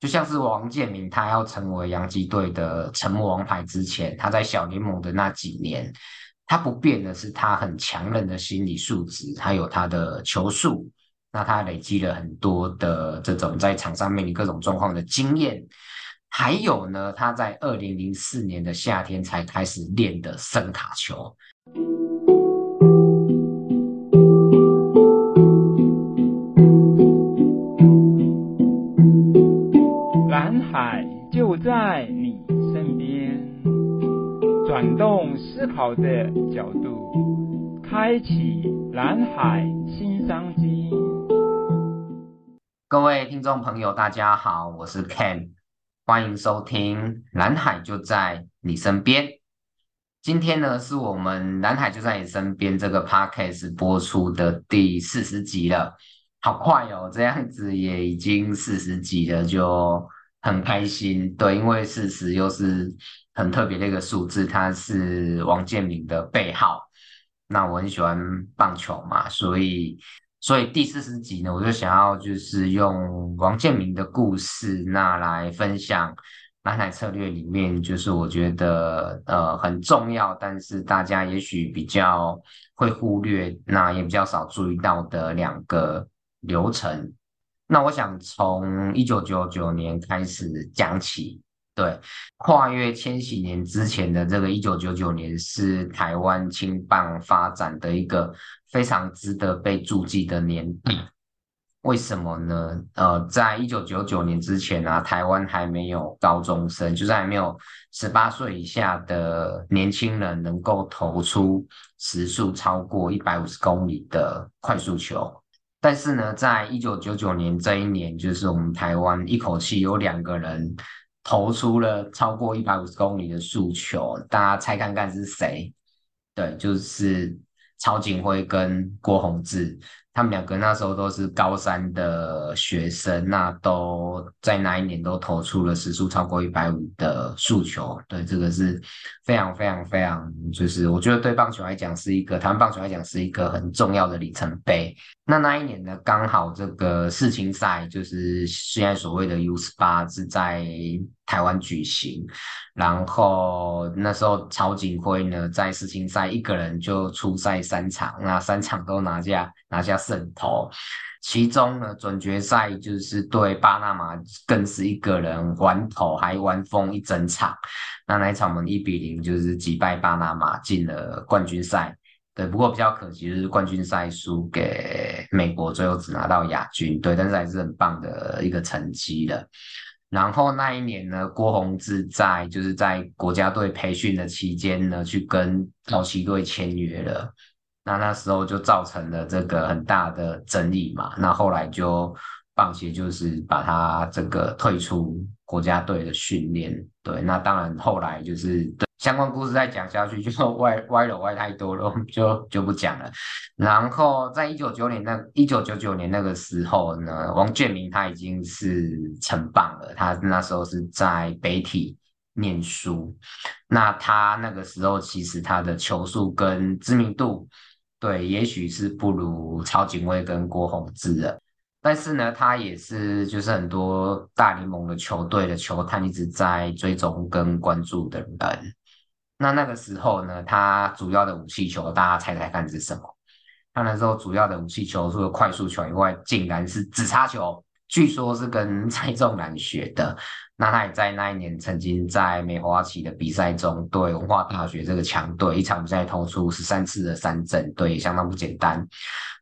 就像是王建民，他要成为洋基队的沉默王牌之前，他在小联盟的那几年，他不变的是他很强韧的心理素质，还有他的球速。那他累积了很多的这种在场上面临各种状况的经验，还有呢，他在二零零四年的夏天才开始练的伸卡球。海就在你身边，转动思考的角度，开启蓝海新商机。各位听众朋友，大家好，我是 Ken，欢迎收听《蓝海就在你身边》。今天呢，是我们《蓝海就在你身边》这个 Podcast 播出的第四十集了，好快哦，这样子也已经四十集了，就。很开心，对，因为四十又是很特别的一个数字，它是王建民的背号。那我很喜欢棒球嘛，所以，所以第四十集呢，我就想要就是用王建民的故事，那来分享蓝海策略里面，就是我觉得呃很重要，但是大家也许比较会忽略，那也比较少注意到的两个流程。那我想从一九九九年开始讲起，对，跨越千禧年之前的这个一九九九年是台湾青棒发展的一个非常值得被注记的年代。为什么呢？呃，在一九九九年之前啊，台湾还没有高中生，就是还没有十八岁以下的年轻人能够投出时速超过一百五十公里的快速球。但是呢，在一九九九年这一年，就是我们台湾一口气有两个人投出了超过一百五十公里的诉求，大家猜看看是谁？对，就是曹锦辉跟郭泓志。他们两个那时候都是高三的学生，那都在那一年都投出了时速超过一百五的速球，对，这个是非常非常非常，就是我觉得对棒球来讲是一个，台湾棒球来讲是一个很重要的里程碑。那那一年呢，刚好这个世青赛就是现在所谓的 U 十八是在台湾举行，然后那时候曹锦辉呢在世青赛一个人就出赛三场，那三场都拿下拿下胜投，其中呢准决赛就是对巴拿马更是一个人玩头还完封一整场，那那一场我们一比零就是击败巴拿马进了冠军赛。对，不过比较可惜就是冠军赛输给美国，最后只拿到亚军。对，但是还是很棒的一个成绩的。然后那一年呢，郭宏志在就是在国家队培训的期间呢，去跟道奇队签约了。那那时候就造成了这个很大的争议嘛。那后来就棒协就是把他这个退出国家队的训练。对，那当然后来就是。相关故事再讲下去就 歪歪了歪太多了，就就不讲了。然后在一九九年那一九九九年那个时候呢，王建民他已经是成棒了，他那时候是在北体念书。那他那个时候其实他的球速跟知名度，对，也许是不如曹景辉跟郭泓志的，但是呢，他也是就是很多大联盟的球队的球探一直在追踪跟关注的人。那那个时候呢，他主要的武器球，大家猜猜看是什么？他那时候主要的武器球，除了快速球以外，竟然是指叉球，据说是跟蔡仲南学的。那他也在那一年曾经在梅花旗的比赛中，对文化大学这个强队一场比赛投出十三次的三振，对，相当不简单。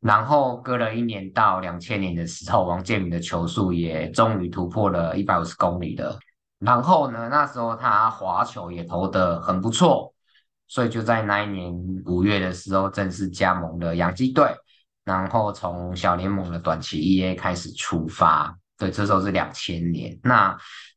然后隔了一年到两千年的时候，王建民的球速也终于突破了一百五十公里了。然后呢，那时候他滑球也投得很不错，所以就在那一年五月的时候正式加盟了洋基队，然后从小联盟的短期 EA 开始出发。对，这时候是两千年。那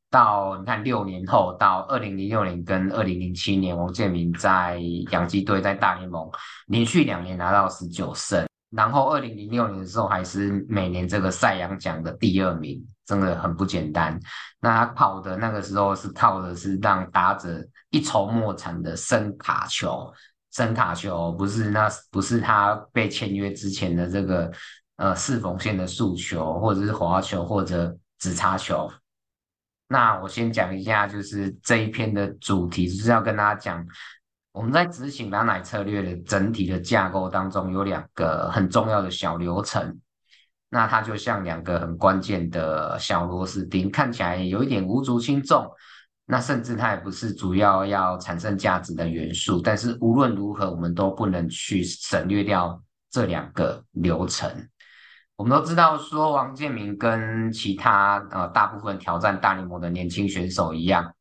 到你看六年后，到二零零六年跟二零零七年，王建民在洋基队在大联盟连续两年拿到十九胜。然后，二零零六年的时候，还是每年这个赛扬奖的第二名，真的很不简单。那他跑的那个时候是靠的是让打者一筹莫展的伸卡球，伸卡球不是那不是他被签约之前的这个呃四缝线的速球，或者是滑球或者直插球。那我先讲一下，就是这一篇的主题，就是要跟大家讲，我们在执行蓝奶策略的整体的架构当中，有两个很重要的小流程。那它就像两个很关键的小螺丝钉，看起来有一点无足轻重。那甚至它也不是主要要产生价值的元素，但是无论如何，我们都不能去省略掉这两个流程。我们都知道，说王建民跟其他呃大部分挑战大联盟的年轻选手一样。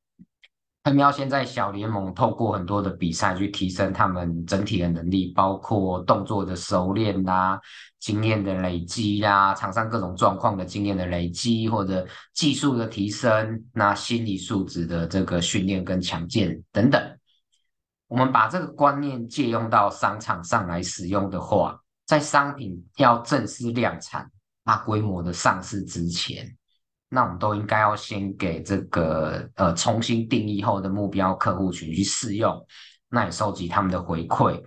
他们要先在小联盟透过很多的比赛去提升他们整体的能力，包括动作的熟练啦、经验的累积啦、场上各种状况的经验的累积，或者技术的提升，那心理素质的这个训练跟强健等等。我们把这个观念借用到商场上来使用的话，在商品要正式量产、大规模的上市之前。那我们都应该要先给这个呃重新定义后的目标客户群去试用，那也收集他们的回馈，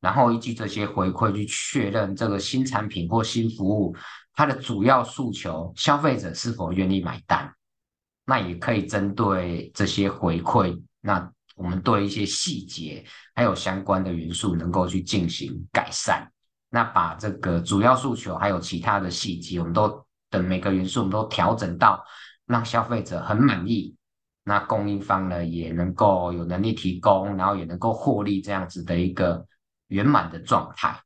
然后依据这些回馈去确认这个新产品或新服务它的主要诉求，消费者是否愿意买单。那也可以针对这些回馈，那我们对一些细节还有相关的元素能够去进行改善。那把这个主要诉求还有其他的细节，我们都。的每个元素，我们都调整到让消费者很满意，那供应方呢也能够有能力提供，然后也能够获利，这样子的一个圆满的状态。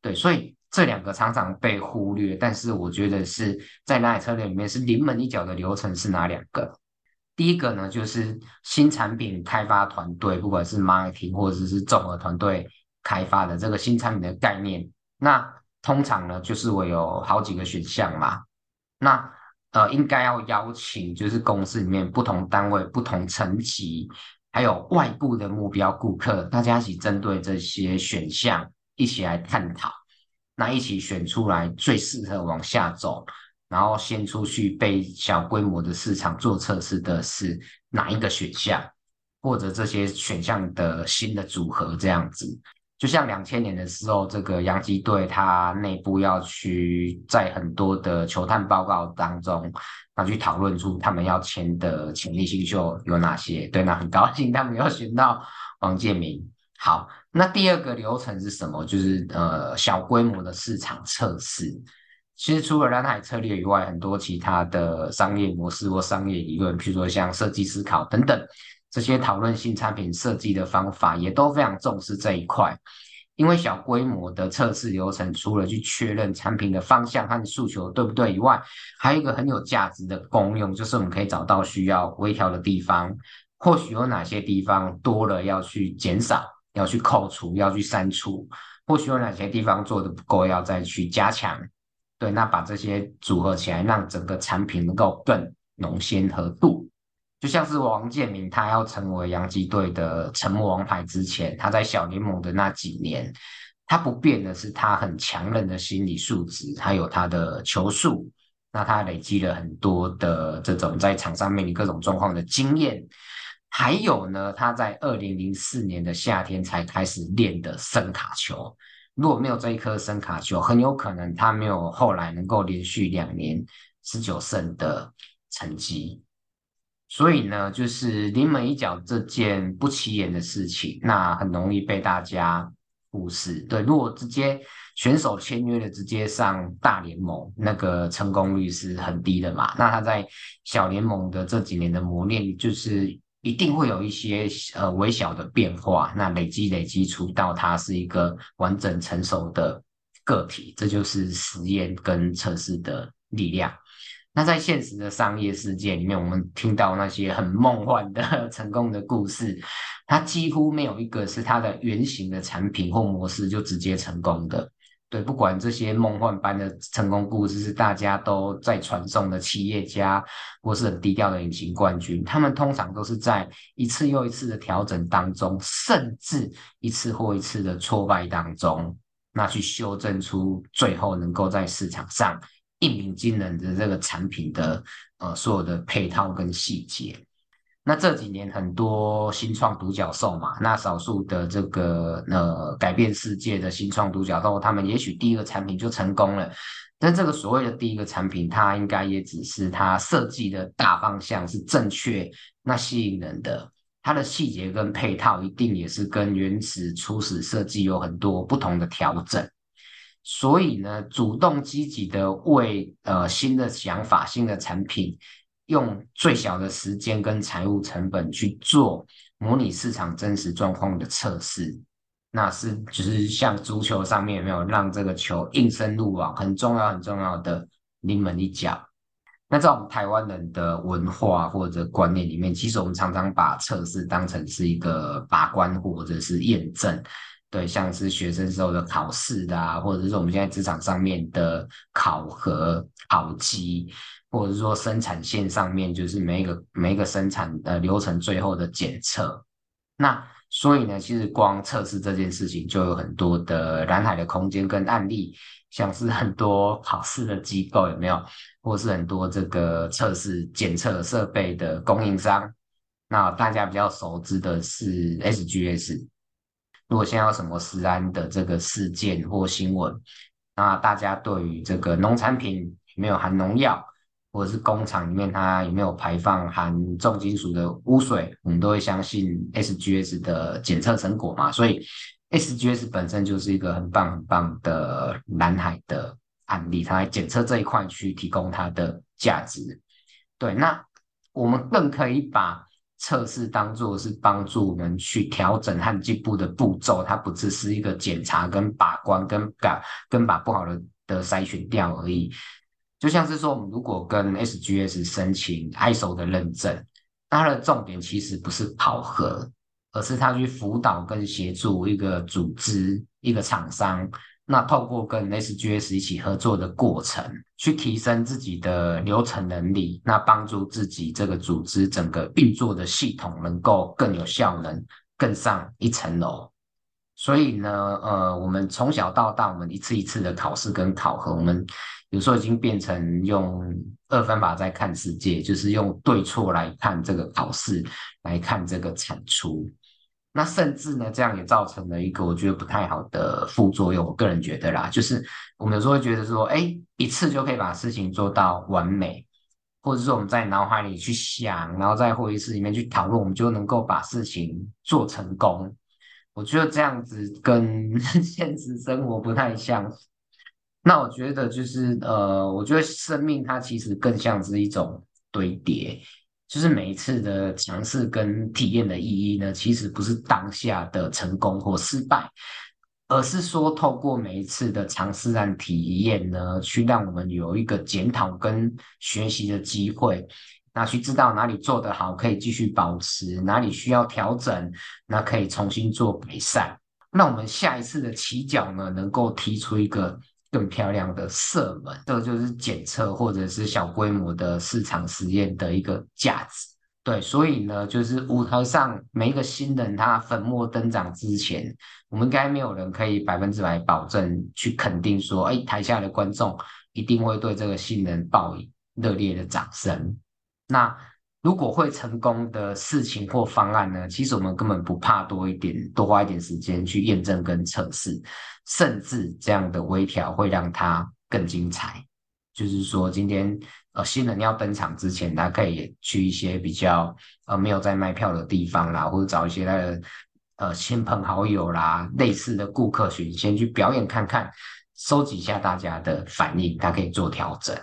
对，所以这两个常常被忽略，但是我觉得是在蓝海策略里面是临门一脚的流程是哪两个？第一个呢，就是新产品开发团队，不管是 marketing 或者是综合团队开发的这个新产品的概念，那通常呢就是我有好几个选项嘛。那呃，应该要邀请就是公司里面不同单位、不同层级，还有外部的目标顾客，大家一起针对这些选项一起来探讨，那一起选出来最适合往下走，然后先出去被小规模的市场做测试的是哪一个选项，或者这些选项的新的组合这样子。就像两千年的时候，这个洋基队他内部要去在很多的球探报告当中，那去讨论出他们要签的潜力新秀有哪些。对，那很高兴他们要选到王建民。好，那第二个流程是什么？就是呃小规模的市场测试。其实除了蓝海策略以外，很多其他的商业模式或商业理论，譬如说像设计思考等等。这些讨论新产品设计的方法也都非常重视这一块，因为小规模的测试流程，除了去确认产品的方向和诉求对不对以外，还有一个很有价值的功用，就是我们可以找到需要微调的地方，或许有哪些地方多了要去减少，要去扣除，要去删除，或许有哪些地方做得不够，要再去加强。对，那把这些组合起来，让整个产品能够更浓鲜和度。就像是王建民，他要成为洋基队的沉默王牌之前，他在小联盟的那几年，他不变的是他很强韧的心理素质，还有他的球速。那他累积了很多的这种在场上面临各种状况的经验，还有呢，他在二零零四年的夏天才开始练的声卡球。如果没有这一颗声卡球，很有可能他没有后来能够连续两年十九胜的成绩。所以呢，就是临门一脚这件不起眼的事情，那很容易被大家忽视。对，如果直接选手签约了，直接上大联盟，那个成功率是很低的嘛。那他在小联盟的这几年的磨练，就是一定会有一些呃微小的变化，那累积累积出到他是一个完整成熟的个体，这就是实验跟测试的力量。那在现实的商业世界里面，我们听到那些很梦幻的 成功的故事，它几乎没有一个是它的原型的产品或模式就直接成功的。对，不管这些梦幻般的成功故事是大家都在传颂的企业家，或是很低调的隐形冠军，他们通常都是在一次又一次的调整当中，甚至一次或一次的挫败当中，那去修正出最后能够在市场上。一鸣惊人的这个产品的呃所有的配套跟细节，那这几年很多新创独角兽嘛，那少数的这个呃改变世界的新创独角兽，他们也许第一个产品就成功了，但这个所谓的第一个产品，它应该也只是它设计的大方向是正确，那吸引人的，它的细节跟配套一定也是跟原始初始设计有很多不同的调整。所以呢，主动积极的为呃新的想法、新的产品，用最小的时间跟财务成本去做模拟市场真实状况的测试，那是就是像足球上面有没有让这个球应声入网，很重要很重要的临门一脚。那在我们台湾人的文化或者观念里面，其实我们常常把测试当成是一个把关或者是验证。对，像是学生时候的考试的啊，或者是我们现在职场上面的考核、考绩，或者是说生产线上面，就是每一个每一个生产的流程最后的检测。那所以呢，其实光测试这件事情就有很多的蓝海的空间跟案例，像是很多考试的机构有没有，或是很多这个测试检测设备的供应商。那大家比较熟知的是 SGS。如果现在有什么食安的这个事件或新闻，那大家对于这个农产品有没有含农药，或者是工厂里面它有没有排放含重金属的污水，我们都会相信 SGS 的检测成果嘛。所以 SGS 本身就是一个很棒很棒的蓝海的案例，它来检测这一块去提供它的价值。对，那我们更可以把。测试当做是帮助我们去调整和进步的步骤，它不只是一个检查跟把关跟把跟把不好的的筛选掉而已。就像是说，我们如果跟 SGS 申请 ISO 的认证，那它的重点其实不是考核，而是它去辅导跟协助一个组织、一个厂商。那透过跟 SGS 一起合作的过程，去提升自己的流程能力，那帮助自己这个组织整个运作的系统能够更有效能，更上一层楼。所以呢，呃，我们从小到大，我们一次一次的考试跟考核，我们有时候已经变成用二分法在看世界，就是用对错来看这个考试，来看这个产出。那甚至呢，这样也造成了一个我觉得不太好的副作用。我个人觉得啦，就是我们有时候会觉得说，哎，一次就可以把事情做到完美，或者说我们在脑海里去想，然后在会议室里面去讨论，我们就能够把事情做成功。我觉得这样子跟 现实生活不太像。那我觉得就是呃，我觉得生命它其实更像是一种堆叠。就是每一次的尝试跟体验的意义呢，其实不是当下的成功或失败，而是说透过每一次的尝试和体验呢，去让我们有一个检讨跟学习的机会，那去知道哪里做得好，可以继续保持；哪里需要调整，那可以重新做改善。那我们下一次的起脚呢，能够提出一个。更漂亮的射门，这就是检测或者是小规模的市场实验的一个价值。对，所以呢，就是舞台上每一个新人他粉墨登场之前，我们应该没有人可以百分之百保证去肯定说，哎，台下的观众一定会对这个新人报以热烈的掌声。那。如果会成功的事情或方案呢，其实我们根本不怕多一点，多花一点时间去验证跟测试，甚至这样的微调会让它更精彩。就是说，今天呃新人要登场之前，他可以去一些比较呃没有在卖票的地方啦，或者找一些他的呃亲朋好友啦，类似的顾客群，先去表演看看，收集一下大家的反应，他可以做调整。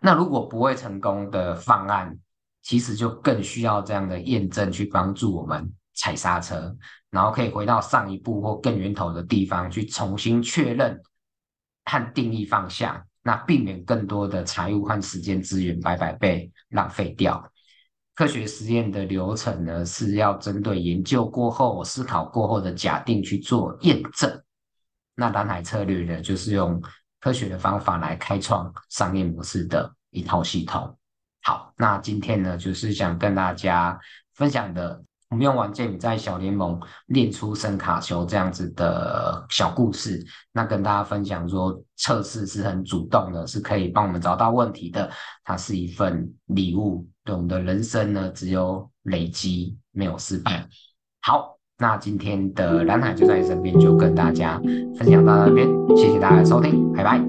那如果不会成功的方案，其实就更需要这样的验证去帮助我们踩刹车，然后可以回到上一步或更源头的地方去重新确认和定义方向，那避免更多的财务和时间资源白白被浪费掉。科学实验的流程呢，是要针对研究过后、思考过后的假定去做验证。那蓝海策略呢，就是用科学的方法来开创商业模式的一套系统。好，那今天呢，就是想跟大家分享的，我们用王建民在小联盟练出声卡球这样子的小故事，那跟大家分享说，测试是很主动的，是可以帮我们找到问题的，它是一份礼物，对我们的人生呢，只有累积，没有失败。好，那今天的蓝海就在你身边，就跟大家分享到这边，谢谢大家的收听，拜拜。